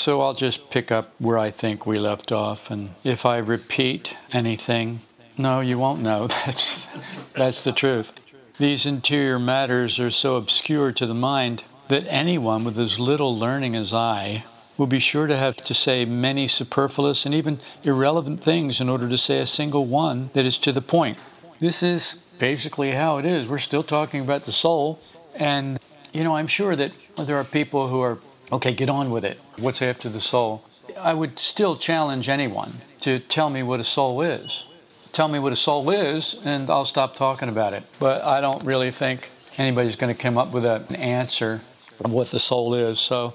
So I'll just pick up where I think we left off. And if I repeat anything, no, you won't know. That's, that's the truth. These interior matters are so obscure to the mind that anyone with as little learning as I will be sure to have to say many superfluous and even irrelevant things in order to say a single one that is to the point. This is basically how it is. We're still talking about the soul. And, you know, I'm sure that there are people who are, okay, get on with it. What's after the soul? I would still challenge anyone to tell me what a soul is. Tell me what a soul is, and I'll stop talking about it. But I don't really think anybody's going to come up with an answer of what the soul is. So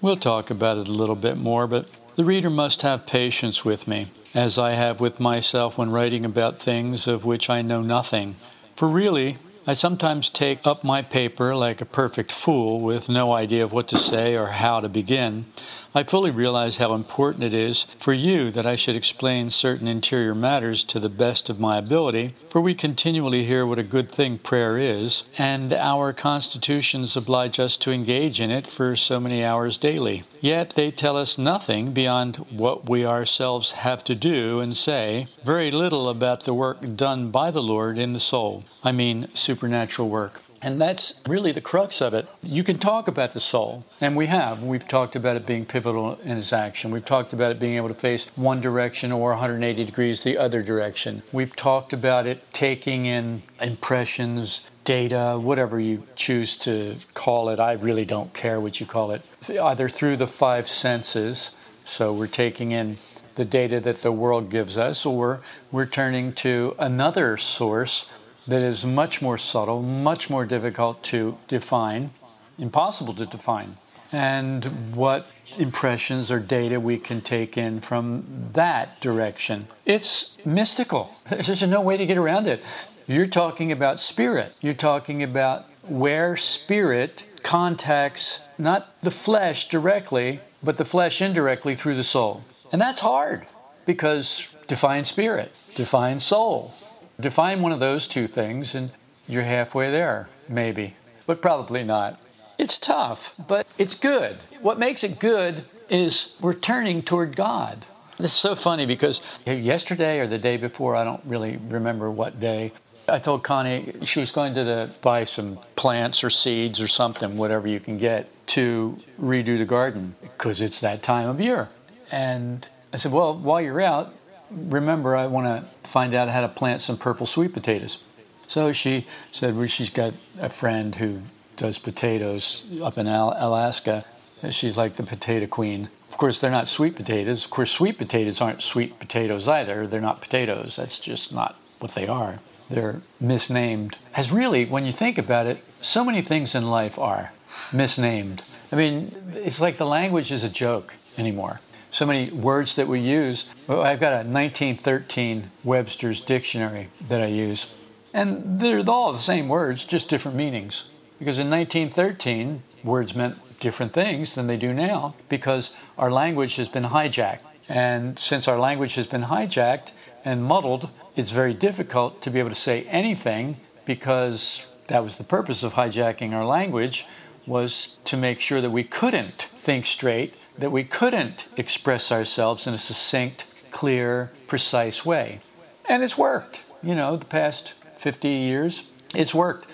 we'll talk about it a little bit more, but the reader must have patience with me, as I have with myself when writing about things of which I know nothing. For really, I sometimes take up my paper like a perfect fool with no idea of what to say or how to begin. I fully realize how important it is for you that I should explain certain interior matters to the best of my ability, for we continually hear what a good thing prayer is, and our constitutions oblige us to engage in it for so many hours daily. Yet they tell us nothing beyond what we ourselves have to do and say, very little about the work done by the Lord in the soul. I mean, supernatural work. And that's really the crux of it. You can talk about the soul, and we have. We've talked about it being pivotal in its action. We've talked about it being able to face one direction or 180 degrees the other direction. We've talked about it taking in impressions, data, whatever you choose to call it. I really don't care what you call it. Either through the five senses, so we're taking in the data that the world gives us, or we're turning to another source that is much more subtle, much more difficult to define, impossible to define. And what impressions or data we can take in from that direction. It's mystical. There's no way to get around it. You're talking about spirit. You're talking about where spirit contacts not the flesh directly, but the flesh indirectly through the soul. And that's hard because define spirit, define soul. Define one of those two things and you're halfway there, maybe, but probably not. It's tough, but it's good. What makes it good is we're turning toward God. This is so funny because yesterday or the day before, I don't really remember what day, I told Connie she was going to the, buy some plants or seeds or something, whatever you can get, to redo the garden because it's that time of year. And I said, Well, while you're out, remember, I want to find out how to plant some purple sweet potatoes. So she said, Well, she's got a friend who does potatoes up in Alaska. She's like the potato queen. Of course, they're not sweet potatoes. Of course, sweet potatoes aren't sweet potatoes either. They're not potatoes. That's just not what they are they're misnamed. As really, when you think about it, so many things in life are misnamed. I mean, it's like the language is a joke anymore. So many words that we use. I've got a 1913 Webster's dictionary that I use, and they're all the same words, just different meanings. Because in 1913, words meant different things than they do now because our language has been hijacked. And since our language has been hijacked and muddled, it's very difficult to be able to say anything because that was the purpose of hijacking our language was to make sure that we couldn't think straight, that we couldn't express ourselves in a succinct, clear, precise way. And it's worked. You know, the past 50 years, it's worked.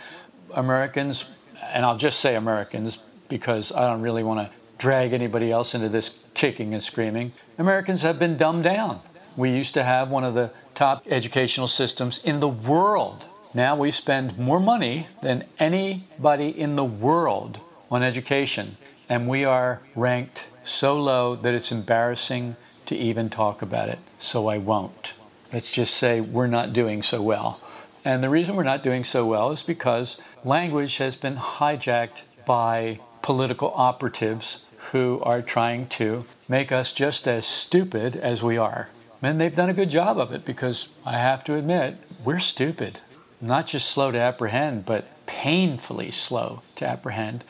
Americans, and I'll just say Americans because I don't really want to drag anybody else into this kicking and screaming. Americans have been dumbed down. We used to have one of the top educational systems in the world. Now we spend more money than anybody in the world on education, and we are ranked so low that it's embarrassing to even talk about it, so I won't. Let's just say we're not doing so well. And the reason we're not doing so well is because language has been hijacked by political operatives who are trying to make us just as stupid as we are. And they've done a good job of it because I have to admit, we're stupid. Not just slow to apprehend, but painfully slow to apprehend.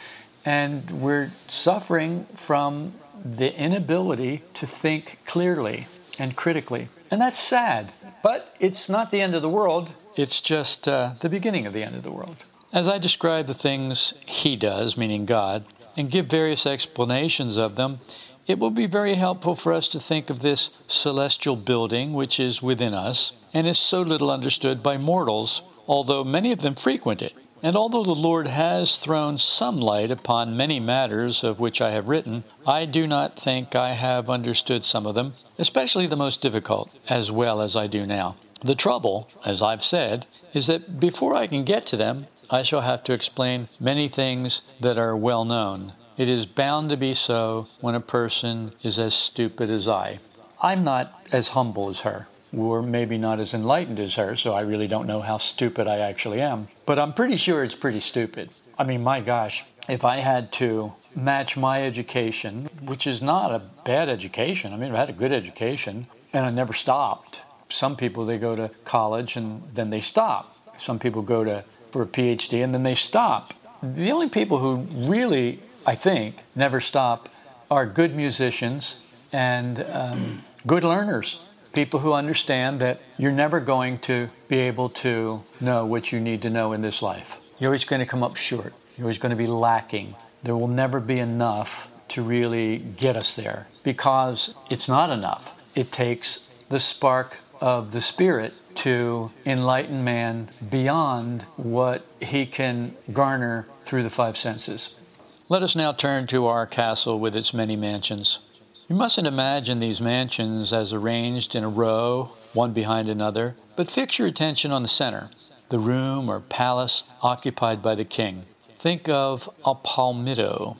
And we're suffering from the inability to think clearly and critically. And that's sad. But it's not the end of the world, it's just uh, the beginning of the end of the world. As I describe the things He does, meaning God, and give various explanations of them, it will be very helpful for us to think of this celestial building which is within us and is so little understood by mortals, although many of them frequent it. And although the Lord has thrown some light upon many matters of which I have written, I do not think I have understood some of them, especially the most difficult, as well as I do now. The trouble, as I've said, is that before I can get to them, I shall have to explain many things that are well known. It is bound to be so when a person is as stupid as I. I'm not as humble as her or maybe not as enlightened as her, so I really don't know how stupid I actually am. But I'm pretty sure it's pretty stupid. I mean, my gosh, if I had to match my education, which is not a bad education, I mean, I had a good education and I never stopped. Some people, they go to college and then they stop. Some people go to for a PhD and then they stop. The only people who really, I think, never stop are good musicians and um, good learners people who understand that you're never going to be able to know what you need to know in this life. You're always going to come up short. You're always going to be lacking. There will never be enough to really get us there because it's not enough. It takes the spark of the Spirit to enlighten man beyond what he can garner through the five senses. Let us now turn to our castle with its many mansions. You mustn't imagine these mansions as arranged in a row, one behind another, but fix your attention on the center, the room or palace occupied by the king. Think of a palmetto.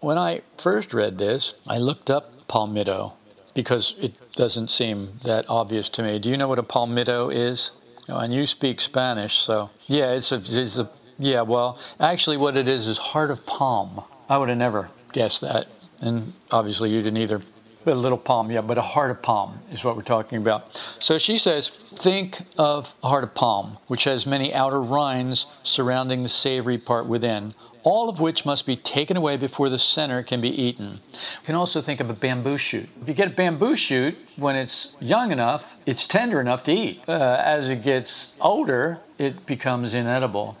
When I first read this, I looked up palmetto because it doesn't seem that obvious to me. Do you know what a palmetto is? Oh, and you speak Spanish, so yeah, it's a, it's a yeah. Well, actually, what it is is heart of palm. I would have never guessed that and obviously you didn't either. But a little palm, yeah, but a heart of palm is what we're talking about. So she says, think of a heart of palm, which has many outer rinds surrounding the savory part within, all of which must be taken away before the center can be eaten. You can also think of a bamboo shoot. If you get a bamboo shoot, when it's young enough, it's tender enough to eat. Uh, as it gets older, it becomes inedible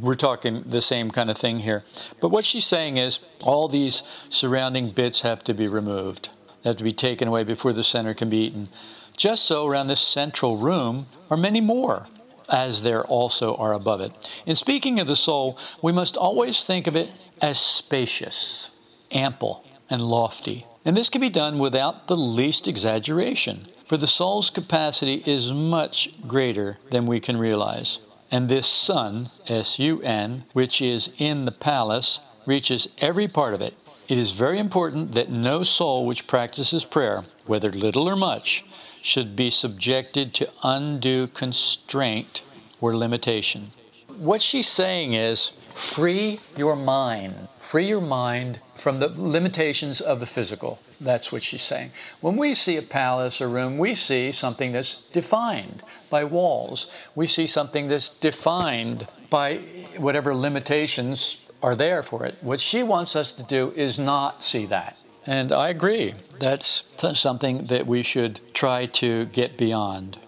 we're talking the same kind of thing here. But what she's saying is all these surrounding bits have to be removed, they have to be taken away before the center can be eaten. Just so, around this central room are many more, as there also are above it. In speaking of the soul, we must always think of it as spacious, ample, and lofty. And this can be done without the least exaggeration, for the soul's capacity is much greater than we can realize. And this sun, S U N, which is in the palace, reaches every part of it. It is very important that no soul which practices prayer, whether little or much, should be subjected to undue constraint or limitation. What she's saying is free your mind. Free your mind from the limitations of the physical. That's what she's saying. When we see a palace or room, we see something that's defined by walls. We see something that's defined by whatever limitations are there for it. What she wants us to do is not see that. And I agree. That's something that we should try to get beyond.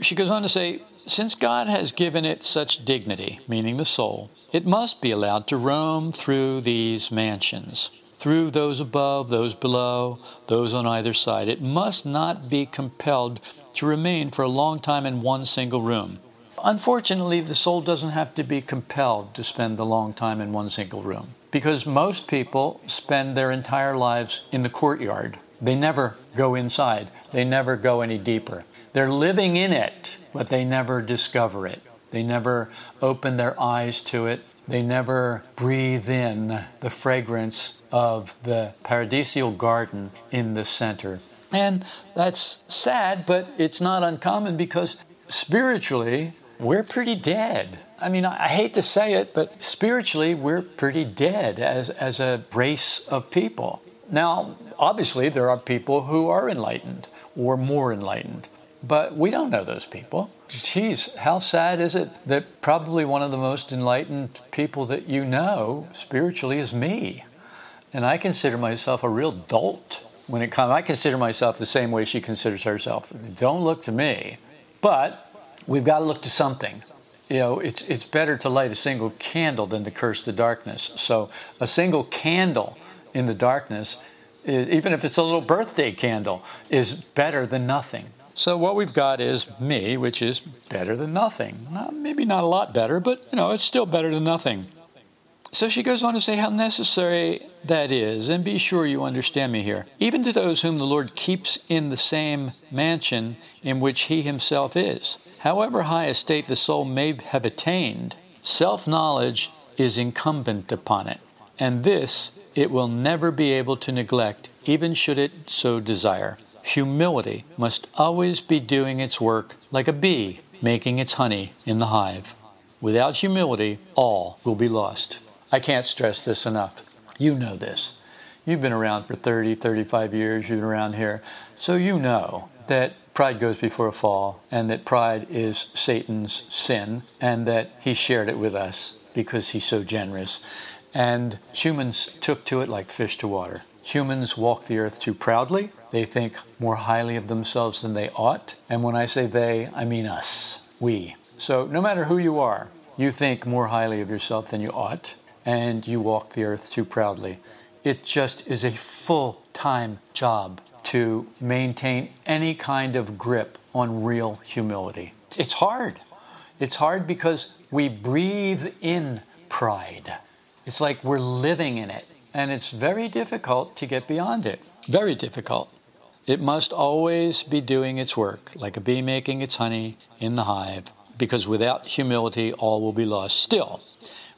She goes on to say, since God has given it such dignity, meaning the soul, it must be allowed to roam through these mansions through those above, those below, those on either side. It must not be compelled to remain for a long time in one single room. Unfortunately, the soul doesn't have to be compelled to spend a long time in one single room because most people spend their entire lives in the courtyard. They never go inside, they never go any deeper. They're living in it, but they never discover it. They never open their eyes to it. They never breathe in the fragrance of the paradisial garden in the center. And that's sad, but it's not uncommon because spiritually, we're pretty dead. I mean, I hate to say it, but spiritually, we're pretty dead as, as a race of people. Now, obviously, there are people who are enlightened or more enlightened, but we don't know those people. Geez, how sad is it that probably one of the most enlightened people that you know spiritually is me? And I consider myself a real dolt when it comes. I consider myself the same way she considers herself. Don't look to me. But we've got to look to something. You know, it's, it's better to light a single candle than to curse the darkness. So a single candle in the darkness even if it's a little birthday candle, is better than nothing. So what we've got is me, which is better than nothing. Not, maybe not a lot better, but you know, it's still better than nothing. So she goes on to say how necessary that is, and be sure you understand me here. Even to those whom the Lord keeps in the same mansion in which he himself is. However high a state the soul may have attained, self knowledge is incumbent upon it, and this it will never be able to neglect, even should it so desire. Humility must always be doing its work like a bee making its honey in the hive. Without humility, all will be lost. I can't stress this enough. You know this. You've been around for 30, 35 years, you've been around here. So you know that pride goes before a fall and that pride is Satan's sin and that he shared it with us because he's so generous. And humans took to it like fish to water. Humans walk the earth too proudly. They think more highly of themselves than they ought. And when I say they, I mean us, we. So no matter who you are, you think more highly of yourself than you ought, and you walk the earth too proudly. It just is a full time job to maintain any kind of grip on real humility. It's hard. It's hard because we breathe in pride. It's like we're living in it, and it's very difficult to get beyond it. Very difficult. It must always be doing its work, like a bee making its honey in the hive, because without humility, all will be lost. Still,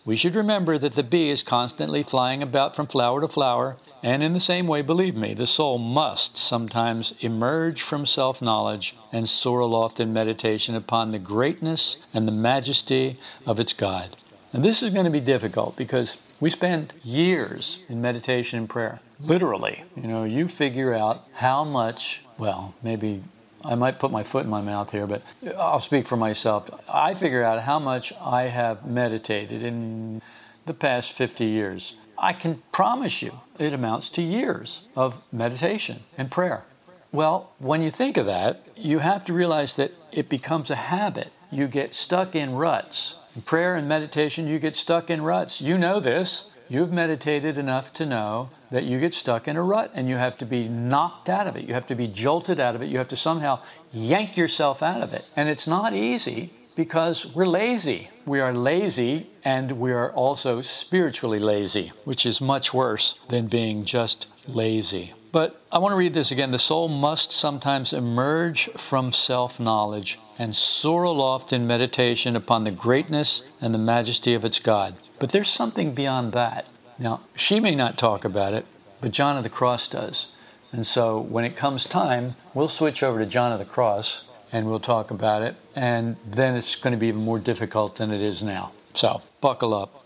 we should remember that the bee is constantly flying about from flower to flower, and in the same way, believe me, the soul must sometimes emerge from self knowledge and soar aloft in meditation upon the greatness and the majesty of its God. And this is going to be difficult because we spend years in meditation and prayer. Literally, you know, you figure out how much, well, maybe I might put my foot in my mouth here, but I'll speak for myself. I figure out how much I have meditated in the past 50 years. I can promise you it amounts to years of meditation and prayer. Well, when you think of that, you have to realize that it becomes a habit. You get stuck in ruts. In prayer and meditation, you get stuck in ruts. You know this. You've meditated enough to know that you get stuck in a rut and you have to be knocked out of it. You have to be jolted out of it. You have to somehow yank yourself out of it. And it's not easy because we're lazy. We are lazy and we are also spiritually lazy, which is much worse than being just lazy. But I want to read this again. The soul must sometimes emerge from self knowledge and soar aloft in meditation upon the greatness and the majesty of its God. But there's something beyond that. Now, she may not talk about it, but John of the Cross does. And so when it comes time, we'll switch over to John of the Cross and we'll talk about it. And then it's going to be even more difficult than it is now. So buckle up.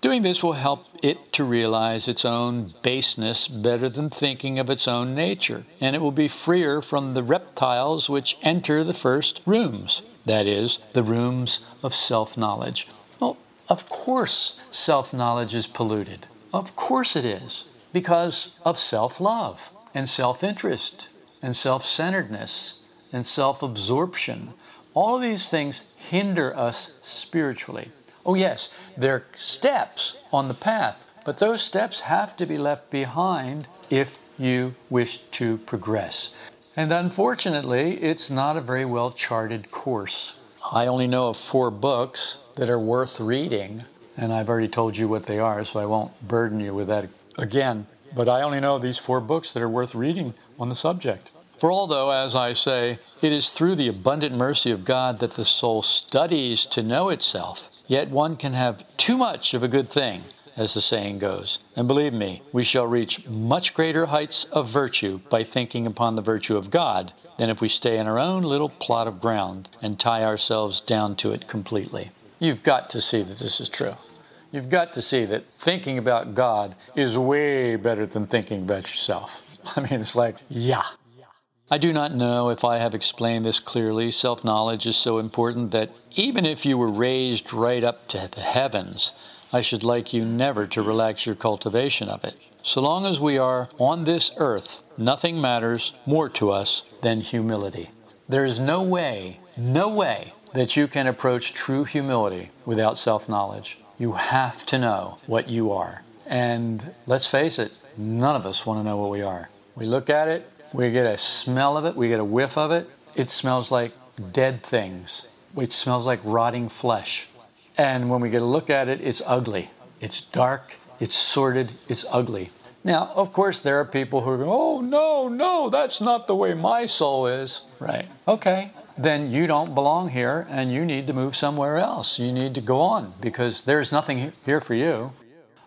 Doing this will help it to realize its own baseness better than thinking of its own nature, and it will be freer from the reptiles which enter the first rooms, that is, the rooms of self knowledge. Well, of course, self knowledge is polluted. Of course it is, because of self love and self interest and self centeredness and self absorption. All these things hinder us spiritually. Oh, yes, there are steps on the path, but those steps have to be left behind if you wish to progress. And unfortunately, it's not a very well charted course. I only know of four books that are worth reading, and I've already told you what they are, so I won't burden you with that again. But I only know these four books that are worth reading on the subject. For although, as I say, it is through the abundant mercy of God that the soul studies to know itself, Yet one can have too much of a good thing, as the saying goes. And believe me, we shall reach much greater heights of virtue by thinking upon the virtue of God than if we stay in our own little plot of ground and tie ourselves down to it completely. You've got to see that this is true. You've got to see that thinking about God is way better than thinking about yourself. I mean, it's like, yeah, I do not know if I have explained this clearly. Self knowledge is so important that even if you were raised right up to the heavens, I should like you never to relax your cultivation of it. So long as we are on this earth, nothing matters more to us than humility. There is no way, no way that you can approach true humility without self knowledge. You have to know what you are. And let's face it, None of us want to know what we are. We look at it, we get a smell of it, we get a whiff of it. It smells like dead things, it smells like rotting flesh. And when we get a look at it, it's ugly. It's dark, it's sordid, it's ugly. Now, of course, there are people who go, oh, no, no, that's not the way my soul is. Right. Okay. Then you don't belong here and you need to move somewhere else. You need to go on because there's nothing here for you.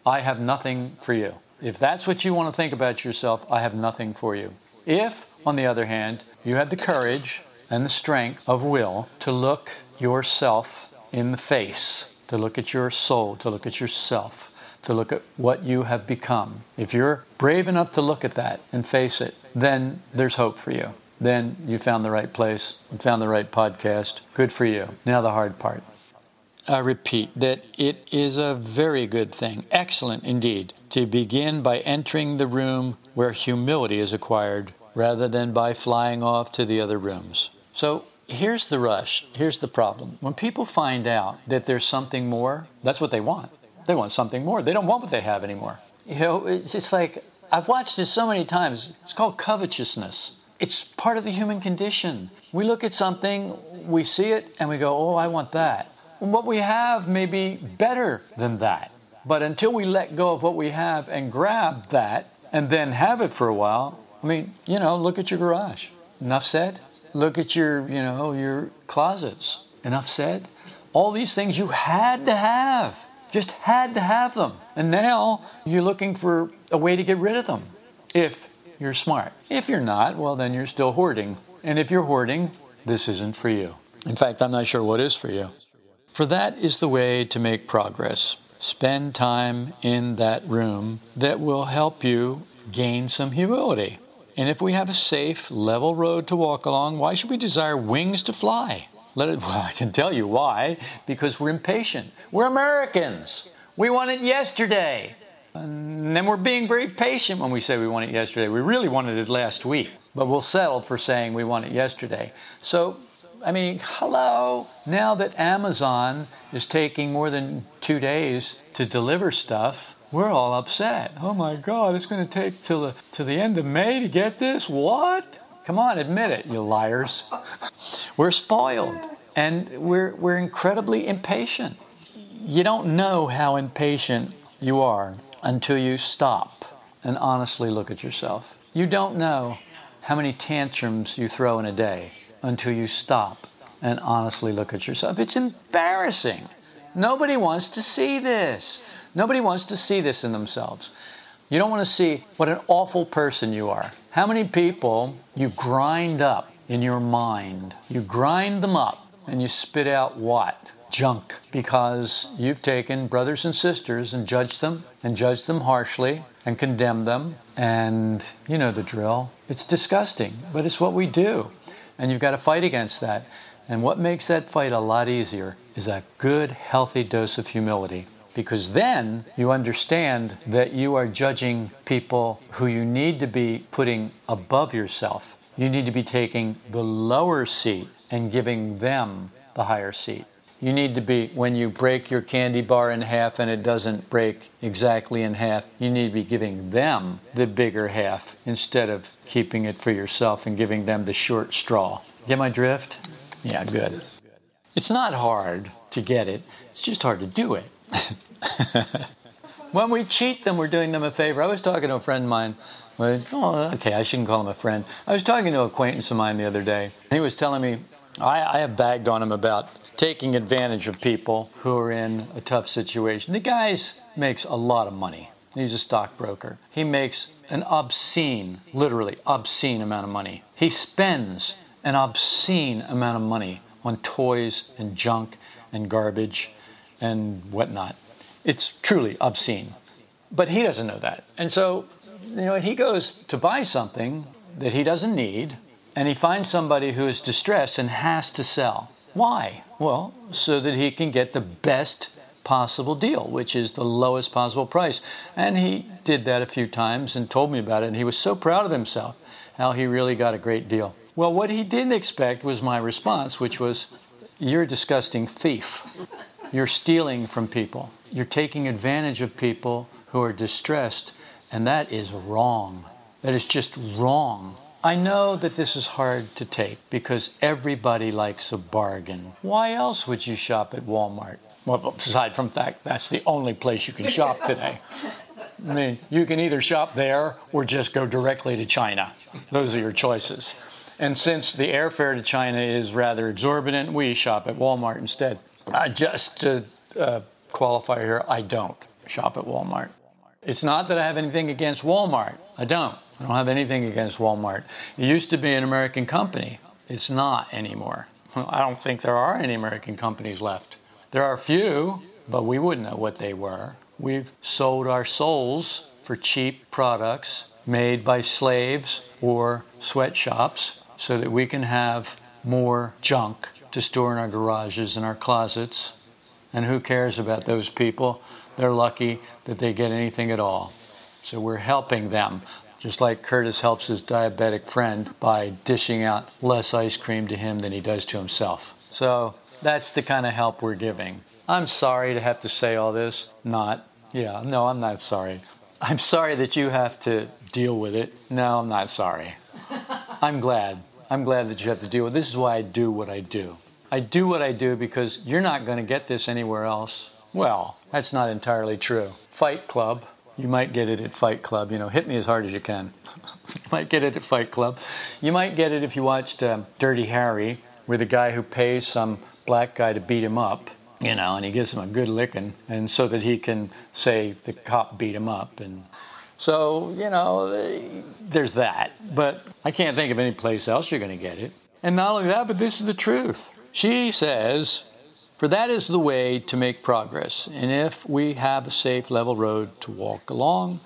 I have nothing for you. If that's what you want to think about yourself, I have nothing for you. If, on the other hand, you had the courage and the strength of will to look yourself in the face, to look at your soul, to look at yourself, to look at what you have become. If you're brave enough to look at that and face it, then there's hope for you. Then you found the right place, found the right podcast. Good for you. Now, the hard part. I repeat that it is a very good thing, excellent indeed, to begin by entering the room where humility is acquired rather than by flying off to the other rooms. So here's the rush, here's the problem. When people find out that there's something more, that's what they want. They want something more. They don't want what they have anymore. You know, it's just like I've watched this so many times. It's called covetousness. It's part of the human condition. We look at something, we see it, and we go, oh, I want that. And what we have may be better than that. But until we let go of what we have and grab that and then have it for a while, I mean, you know, look at your garage. Enough said? Look at your, you know, your closets. Enough said? All these things you had to have. Just had to have them. And now you're looking for a way to get rid of them if you're smart. If you're not, well, then you're still hoarding. And if you're hoarding, this isn't for you. In fact, I'm not sure what is for you. For that is the way to make progress. Spend time in that room that will help you gain some humility. And if we have a safe, level road to walk along, why should we desire wings to fly? Let it, well, I can tell you why. Because we're impatient. We're Americans. We want it yesterday. And then we're being very patient when we say we want it yesterday. We really wanted it last week, but we'll settle for saying we want it yesterday. So, I mean, hello. Now that Amazon is taking more than two days to deliver stuff, we're all upset. Oh my God, it's going to take till the, till the end of May to get this? What? Come on, admit it, you liars. we're spoiled and we're, we're incredibly impatient. You don't know how impatient you are until you stop and honestly look at yourself. You don't know how many tantrums you throw in a day until you stop and honestly look at yourself. It's embarrassing. Nobody wants to see this. Nobody wants to see this in themselves. You don't want to see what an awful person you are. How many people you grind up in your mind? You grind them up and you spit out what? Junk. Because you've taken brothers and sisters and judged them and judged them harshly and condemned them. And you know the drill. It's disgusting, but it's what we do. And you've got to fight against that. And what makes that fight a lot easier is a good, healthy dose of humility because then you understand that you are judging people who you need to be putting above yourself. You need to be taking the lower seat and giving them the higher seat. You need to be, when you break your candy bar in half and it doesn't break exactly in half, you need to be giving them the bigger half instead of keeping it for yourself and giving them the short straw. Get my drift? Yeah, good. It's not hard to get it, it's just hard to do it. when we cheat them, we're doing them a favor. I was talking to a friend of mine. Oh, okay, I shouldn't call him a friend. I was talking to an acquaintance of mine the other day. He was telling me, I, I have bagged on him about taking advantage of people who are in a tough situation. The guy makes a lot of money. He's a stockbroker. He makes an obscene, literally obscene amount of money. He spends an obscene amount of money on toys and junk and garbage and whatnot. It's truly obscene. But he doesn't know that. And so, you know, he goes to buy something that he doesn't need, and he finds somebody who is distressed and has to sell. Why? Well, so that he can get the best possible deal, which is the lowest possible price. And he did that a few times and told me about it, and he was so proud of himself how he really got a great deal. Well, what he didn't expect was my response, which was, You're a disgusting thief. You're stealing from people. You're taking advantage of people who are distressed And that is wrong. That is just wrong. I know that this is hard to take because everybody likes a bargain. Why else would you shop at Walmart? Well, aside from the fact that's the only place you can shop today. I mean, you can either shop there or just go directly to China. Those are your choices. And since the airfare to China is rather exorbitant, we shop at Walmart instead. Uh, just to uh, qualify here, I don't shop at Walmart. It's not that I have anything against Walmart. I don't. I don't have anything against Walmart. It used to be an American company. It's not anymore. I don't think there are any American companies left. There are a few, but we wouldn't know what they were. We've sold our souls for cheap products made by slaves or sweatshops so that we can have more junk to store in our garages and our closets. And who cares about those people? They're lucky that they get anything at all. So we're helping them, just like Curtis helps his diabetic friend by dishing out less ice cream to him than he does to himself. So that's the kind of help we're giving. I'm sorry to have to say all this. Not, yeah, no, I'm not sorry. I'm sorry that you have to deal with it. No, I'm not sorry. I'm glad. I'm glad that you have to deal with it. This is why I do what I do. I do what I do because you're not going to get this anywhere else. Well, that's not entirely true. Fight Club, you might get it at Fight Club. You know, hit me as hard as you can. you might get it at Fight Club. You might get it if you watched um, Dirty Harry, where the guy who pays some black guy to beat him up, you know, and he gives him a good licking, and so that he can say the cop beat him up. And so, you know, there's that. But I can't think of any place else you're going to get it. And not only that, but this is the truth. She says, For that is the way to make progress. And if we have a safe, level road to walk along,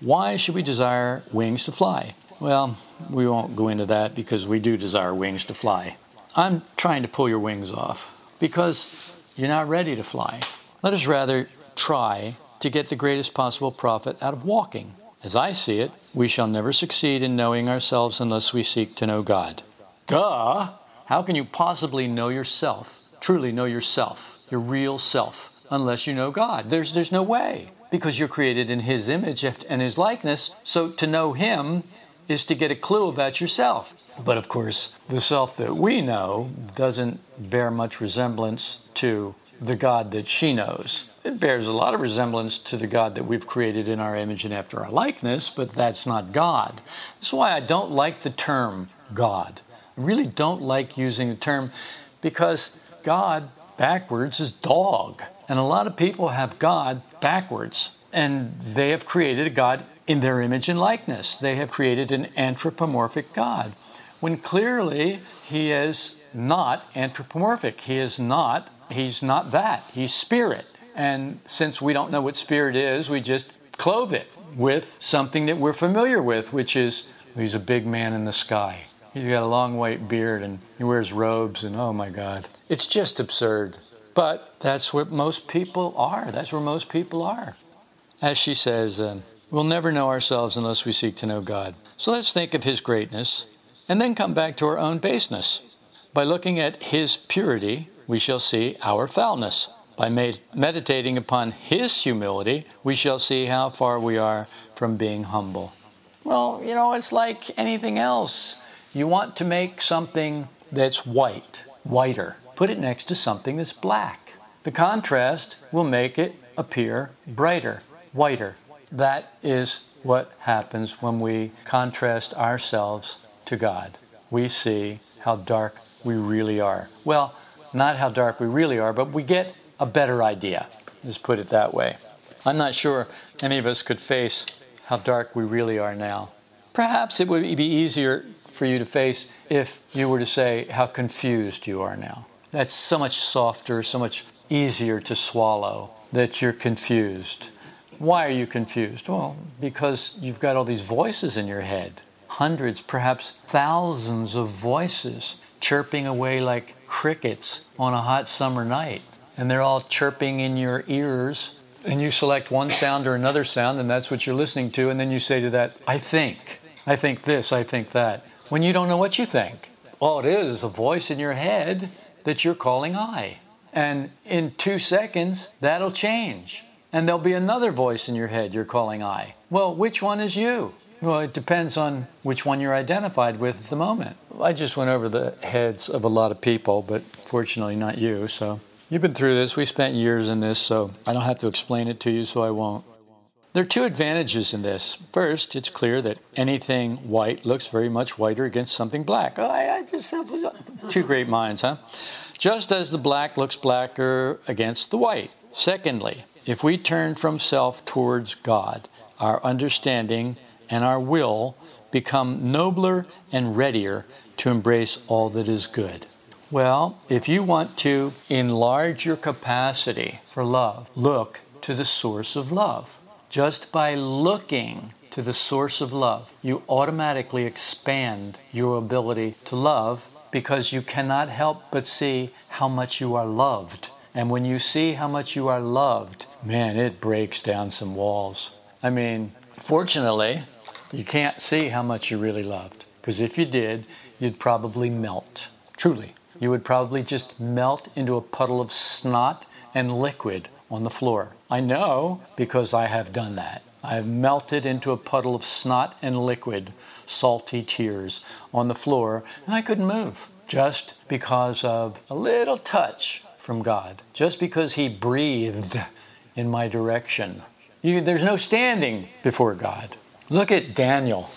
why should we desire wings to fly? Well, we won't go into that because we do desire wings to fly. I'm trying to pull your wings off because you're not ready to fly. Let us rather try to get the greatest possible profit out of walking. As I see it, we shall never succeed in knowing ourselves unless we seek to know God. Duh! How can you possibly know yourself, truly know yourself, your real self, unless you know God? There's, there's no way because you're created in His image and His likeness. So to know Him is to get a clue about yourself. But of course, the self that we know doesn't bear much resemblance to the God that she knows. It bears a lot of resemblance to the God that we've created in our image and after our likeness, but that's not God. That's why I don't like the term God. Really don't like using the term because God backwards is dog. And a lot of people have God backwards. And they have created a God in their image and likeness. They have created an anthropomorphic God. When clearly he is not anthropomorphic. He is not, he's not that. He's spirit. And since we don't know what spirit is, we just clothe it with something that we're familiar with, which is he's a big man in the sky. He's got a long white beard and he wears robes, and oh my God. It's just absurd. But that's what most people are. That's where most people are. As she says, uh, we'll never know ourselves unless we seek to know God. So let's think of His greatness and then come back to our own baseness. By looking at His purity, we shall see our foulness. By med- meditating upon His humility, we shall see how far we are from being humble. Well, you know, it's like anything else. You want to make something that's white, whiter. Put it next to something that's black. The contrast will make it appear brighter, whiter. That is what happens when we contrast ourselves to God. We see how dark we really are. Well, not how dark we really are, but we get a better idea. Let's put it that way. I'm not sure any of us could face how dark we really are now. Perhaps it would be easier for you to face if you were to say how confused you are now. That's so much softer, so much easier to swallow that you're confused. Why are you confused? Well, because you've got all these voices in your head hundreds, perhaps thousands of voices chirping away like crickets on a hot summer night. And they're all chirping in your ears. And you select one sound or another sound, and that's what you're listening to. And then you say to that, I think. I think this, I think that. When you don't know what you think. All it is is a voice in your head that you're calling I. And in two seconds, that'll change. And there'll be another voice in your head you're calling I. Well, which one is you? Well, it depends on which one you're identified with at the moment. I just went over the heads of a lot of people, but fortunately not you, so. You've been through this. We spent years in this, so I don't have to explain it to you, so I won't. There are two advantages in this. First, it's clear that anything white looks very much whiter against something black. Oh, I, I just two great minds, huh? Just as the black looks blacker against the white. Secondly, if we turn from self towards God, our understanding and our will become nobler and readier to embrace all that is good. Well, if you want to enlarge your capacity for love, look to the source of love. Just by looking to the source of love, you automatically expand your ability to love because you cannot help but see how much you are loved. And when you see how much you are loved, man, it breaks down some walls. I mean, fortunately, you can't see how much you really loved. Because if you did, you'd probably melt. Truly. You would probably just melt into a puddle of snot and liquid on the floor. I know because I have done that. I have melted into a puddle of snot and liquid, salty tears on the floor, and I couldn't move just because of a little touch from God, just because He breathed in my direction. You, there's no standing before God. Look at Daniel.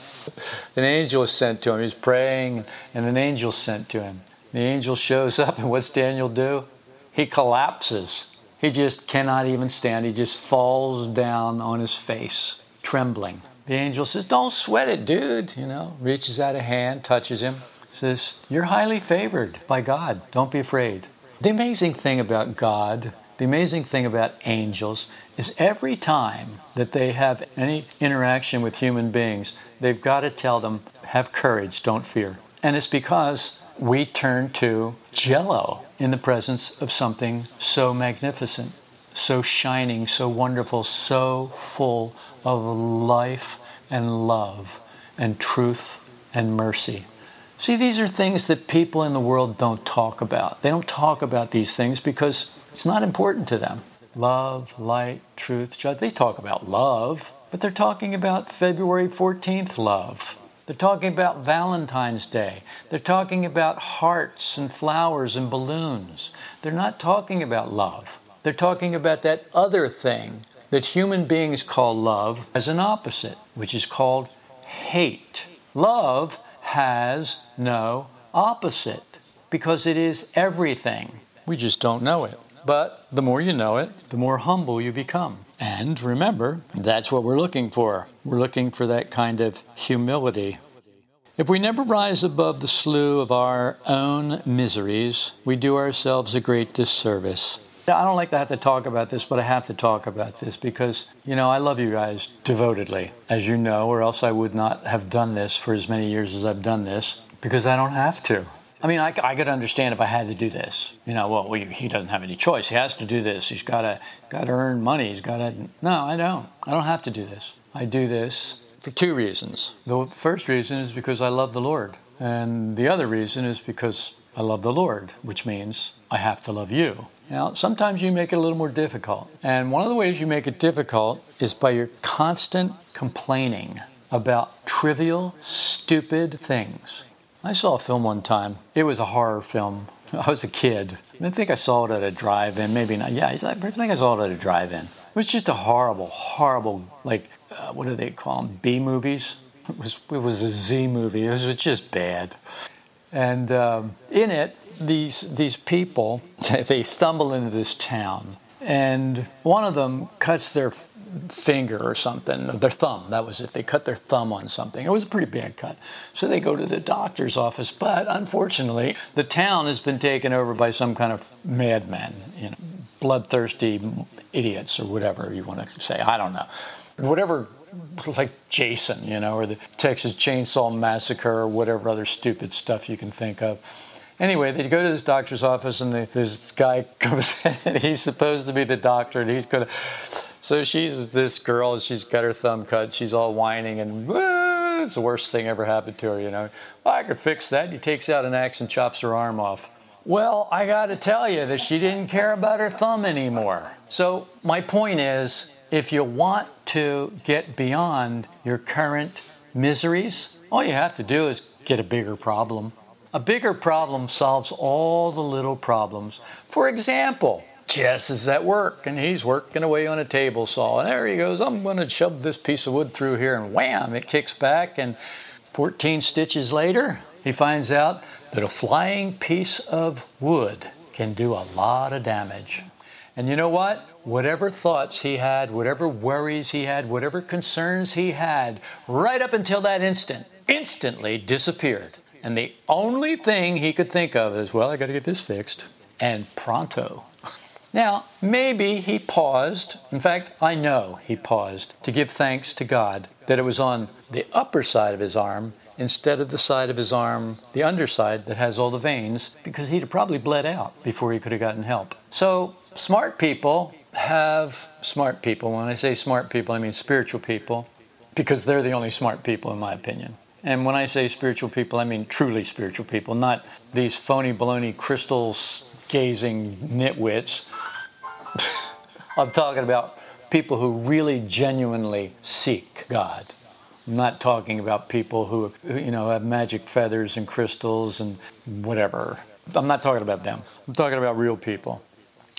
An angel was sent to him. He's praying, and an angel sent to him. The angel shows up, and what's Daniel do? He collapses. He just cannot even stand. He just falls down on his face, trembling. The angel says, Don't sweat it, dude. You know, reaches out a hand, touches him, says, You're highly favored by God. Don't be afraid. The amazing thing about God, the amazing thing about angels, is every time that they have any interaction with human beings, they've got to tell them, Have courage, don't fear. And it's because we turn to jello in the presence of something so magnificent, so shining, so wonderful, so full of life and love and truth and mercy. See, these are things that people in the world don't talk about. They don't talk about these things because it's not important to them. Love, light, truth, judge. They talk about love, but they're talking about February 14th love they're talking about Valentine's Day. They're talking about hearts and flowers and balloons. They're not talking about love. They're talking about that other thing that human beings call love as an opposite, which is called hate. Love has no opposite because it is everything. We just don't know it. But the more you know it, the more humble you become. And remember, that's what we're looking for. We're looking for that kind of humility. If we never rise above the slough of our own miseries, we do ourselves a great disservice. I don't like to have to talk about this, but I have to talk about this because, you know, I love you guys devotedly, as you know, or else I would not have done this for as many years as I've done this because I don't have to. I mean, I, I could understand if I had to do this. You know, well, we, he doesn't have any choice. He has to do this. He's got to got to earn money. He's got to. No, I don't. I don't have to do this. I do this for two reasons. The first reason is because I love the Lord, and the other reason is because I love the Lord, which means I have to love you. Now, sometimes you make it a little more difficult. And one of the ways you make it difficult is by your constant complaining about trivial, stupid things. I saw a film one time. It was a horror film. I was a kid. I think I saw it at a drive-in. Maybe not. Yeah, I think I saw it at a drive-in. It was just a horrible, horrible, like, uh, what do they call them? B movies? It was, it was a Z movie. It was just bad. And um, in it, these, these people, they stumble into this town. And one of them cuts their finger or something, their thumb, that was it. They cut their thumb on something. It was a pretty bad cut. So they go to the doctor's office, but unfortunately, the town has been taken over by some kind of madmen, you know, bloodthirsty idiots or whatever you want to say. I don't know. Whatever like Jason, you know, or the Texas Chainsaw Massacre or whatever other stupid stuff you can think of. Anyway, they go to this doctor's office and the, this guy comes in and he's supposed to be the doctor and he's going to so she's this girl, she's got her thumb cut, she's all whining and it's the worst thing ever happened to her, you know. Well, I could fix that. He takes out an axe and chops her arm off. Well, I got to tell you that she didn't care about her thumb anymore. So, my point is if you want to get beyond your current miseries, all you have to do is get a bigger problem. A bigger problem solves all the little problems. For example, Jess is at work and he's working away on a table saw. And there he goes, I'm going to shove this piece of wood through here, and wham, it kicks back. And 14 stitches later, he finds out that a flying piece of wood can do a lot of damage. And you know what? Whatever thoughts he had, whatever worries he had, whatever concerns he had, right up until that instant, instantly disappeared. And the only thing he could think of is, well, I got to get this fixed. And pronto. Now, maybe he paused. In fact, I know he paused to give thanks to God that it was on the upper side of his arm instead of the side of his arm, the underside that has all the veins, because he'd have probably bled out before he could have gotten help. So, smart people have smart people. When I say smart people, I mean spiritual people, because they're the only smart people, in my opinion. And when I say spiritual people, I mean truly spiritual people, not these phony baloney crystals gazing nitwits. I'm talking about people who really genuinely seek God. I'm not talking about people who, you know, have magic feathers and crystals and whatever. I'm not talking about them. I'm talking about real people.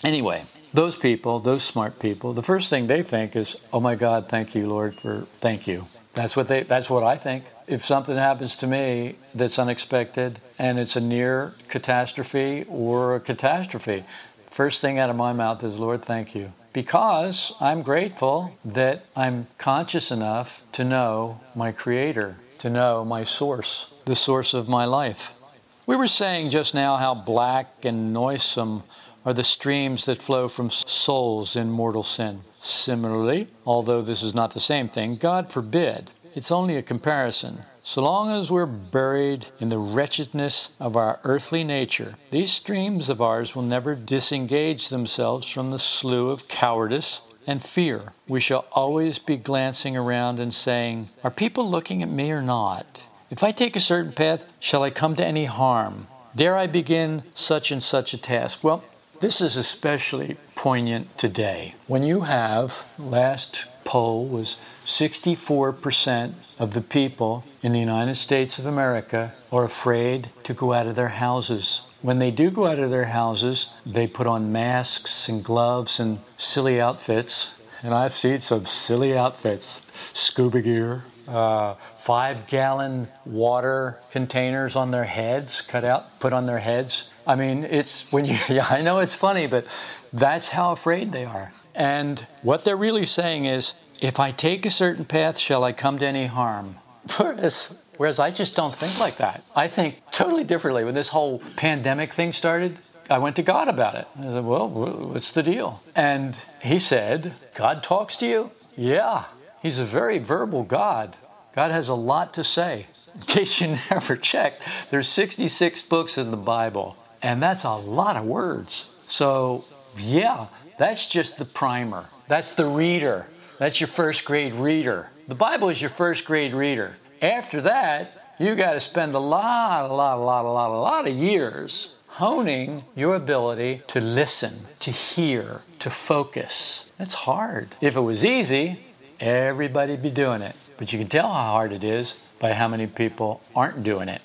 Anyway, those people, those smart people, the first thing they think is, "Oh my God, thank you, Lord, for thank you." That's what they. That's what I think. If something happens to me that's unexpected and it's a near catastrophe or a catastrophe, first thing out of my mouth is, "Lord, thank you." because I'm grateful that I'm conscious enough to know my Creator, to know my source, the source of my life. We were saying just now how black and noisome are the streams that flow from souls in mortal sin. Similarly, although this is not the same thing, God forbid, it's only a comparison. So long as we're buried in the wretchedness of our earthly nature, these streams of ours will never disengage themselves from the slough of cowardice and fear. We shall always be glancing around and saying, Are people looking at me or not? If I take a certain path, shall I come to any harm? Dare I begin such and such a task? Well, this is especially poignant today. When you have, last poll was 64% of the people in the United States of America are afraid to go out of their houses. When they do go out of their houses, they put on masks and gloves and silly outfits. And I've seen some silly outfits scuba gear, uh, five gallon water containers on their heads, cut out, put on their heads. I mean, it's when you, yeah, I know it's funny, but that's how afraid they are. And what they're really saying is, if I take a certain path, shall I come to any harm? Whereas, whereas I just don't think like that. I think totally differently. When this whole pandemic thing started, I went to God about it. I said, Well, what's the deal? And He said, God talks to you? Yeah. He's a very verbal God. God has a lot to say. In case you never checked, there's 66 books in the Bible, and that's a lot of words. So, yeah, that's just the primer. That's the reader. That's your first grade reader. The Bible is your first grade reader. After that, you got to spend a lot, a lot, a lot, a lot, a lot of years honing your ability to listen, to hear, to focus. That's hard. If it was easy, everybody'd be doing it. But you can tell how hard it is by how many people aren't doing it.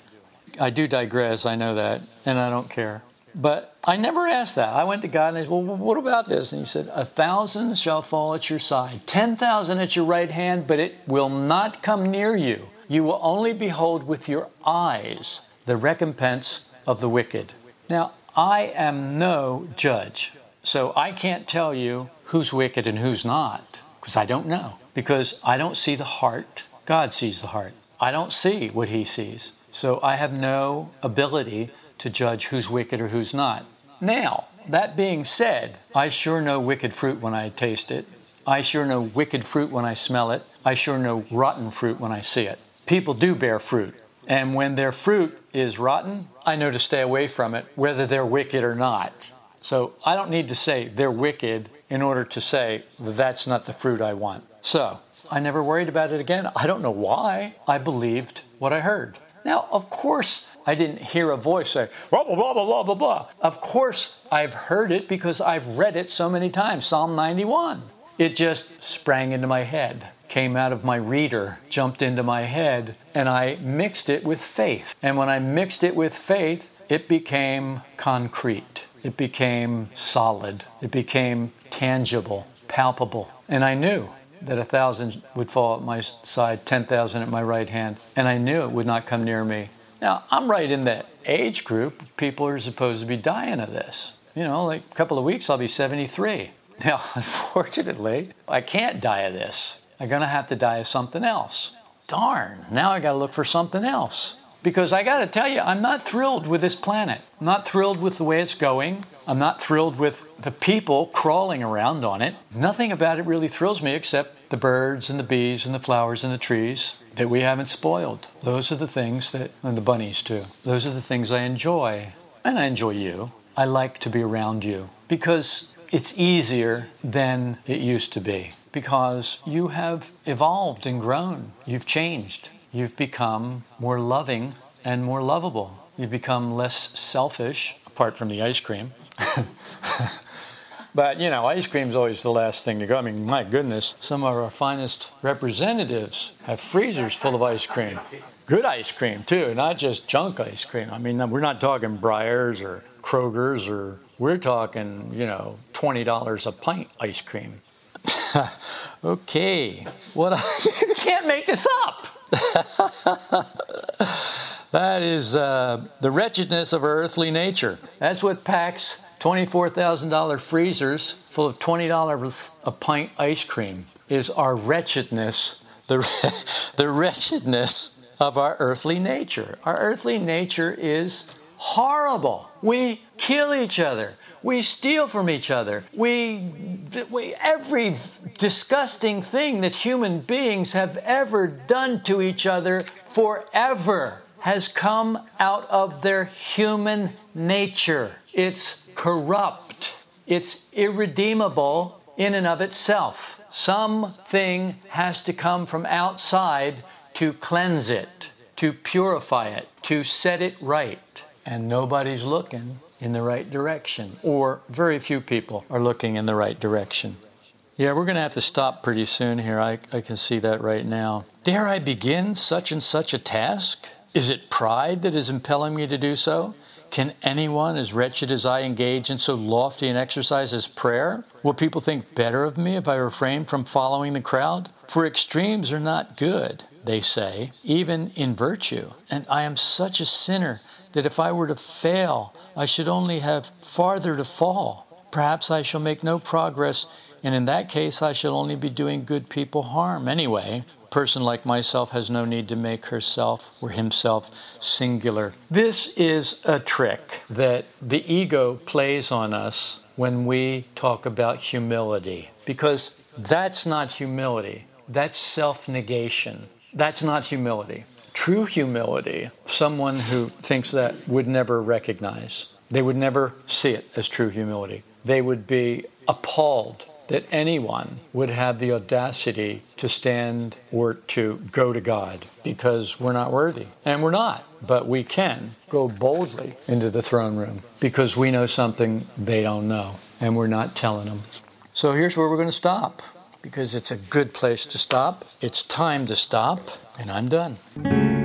I do digress, I know that, and I don't care. But I never asked that. I went to God and I said, Well, what about this? And He said, A thousand shall fall at your side, 10,000 at your right hand, but it will not come near you. You will only behold with your eyes the recompense of the wicked. Now, I am no judge, so I can't tell you who's wicked and who's not, because I don't know. Because I don't see the heart, God sees the heart. I don't see what He sees. So I have no ability to judge who's wicked or who's not. Now, that being said, I sure know wicked fruit when I taste it. I sure know wicked fruit when I smell it. I sure know rotten fruit when I see it. People do bear fruit. And when their fruit is rotten, I know to stay away from it, whether they're wicked or not. So I don't need to say they're wicked in order to say that's not the fruit I want. So I never worried about it again. I don't know why. I believed what I heard. Now, of course, I didn't hear a voice say, blah, blah, blah, blah, blah, blah. Of course, I've heard it because I've read it so many times. Psalm 91. It just sprang into my head, came out of my reader, jumped into my head, and I mixed it with faith. And when I mixed it with faith, it became concrete. It became solid. It became tangible, palpable. And I knew that a thousand would fall at my side, 10,000 at my right hand, and I knew it would not come near me. Now, I'm right in that age group. People are supposed to be dying of this. You know, like a couple of weeks, I'll be 73. Now, unfortunately, I can't die of this. I'm going to have to die of something else. Darn, now I got to look for something else. Because I got to tell you, I'm not thrilled with this planet. I'm not thrilled with the way it's going. I'm not thrilled with the people crawling around on it. Nothing about it really thrills me except the birds and the bees and the flowers and the trees that we haven't spoiled. Those are the things that, and the bunnies too, those are the things I enjoy. And I enjoy you. I like to be around you because it's easier than it used to be because you have evolved and grown. You've changed. You've become more loving and more lovable. You've become less selfish, apart from the ice cream. but you know, ice cream's always the last thing to go. I mean, my goodness, some of our finest representatives have freezers full of ice cream. Good ice cream too, not just junk ice cream. I mean, we're not talking Breyers or Kroger's or we're talking, you know, twenty dollars a pint ice cream. okay, what? you can't make this up. that is uh, the wretchedness of our earthly nature. That's what packs $24,000 freezers full of $20 a pint ice cream is our wretchedness, the, the wretchedness of our earthly nature. Our earthly nature is horrible. We kill each other. We steal from each other. We, we, every disgusting thing that human beings have ever done to each other forever has come out of their human nature. It's corrupt, it's irredeemable in and of itself. Something has to come from outside to cleanse it, to purify it, to set it right. And nobody's looking in the right direction, or very few people are looking in the right direction. Yeah, we're going to have to stop pretty soon here. I, I can see that right now. Dare I begin such and such a task? Is it pride that is impelling me to do so? Can anyone as wretched as I engage in so lofty an exercise as prayer? Will people think better of me if I refrain from following the crowd? For extremes are not good, they say, even in virtue. And I am such a sinner that if I were to fail, I should only have farther to fall. Perhaps I shall make no progress, and in that case, I shall only be doing good people harm. Anyway, person like myself has no need to make herself or himself singular. This is a trick that the ego plays on us when we talk about humility, because that's not humility, that's self negation. That's not humility. True humility, someone who thinks that would never recognize, they would never see it as true humility. They would be appalled that anyone would have the audacity to stand or to go to God because we're not worthy. And we're not, but we can go boldly into the throne room because we know something they don't know and we're not telling them. So here's where we're going to stop because it's a good place to stop. It's time to stop, and I'm done.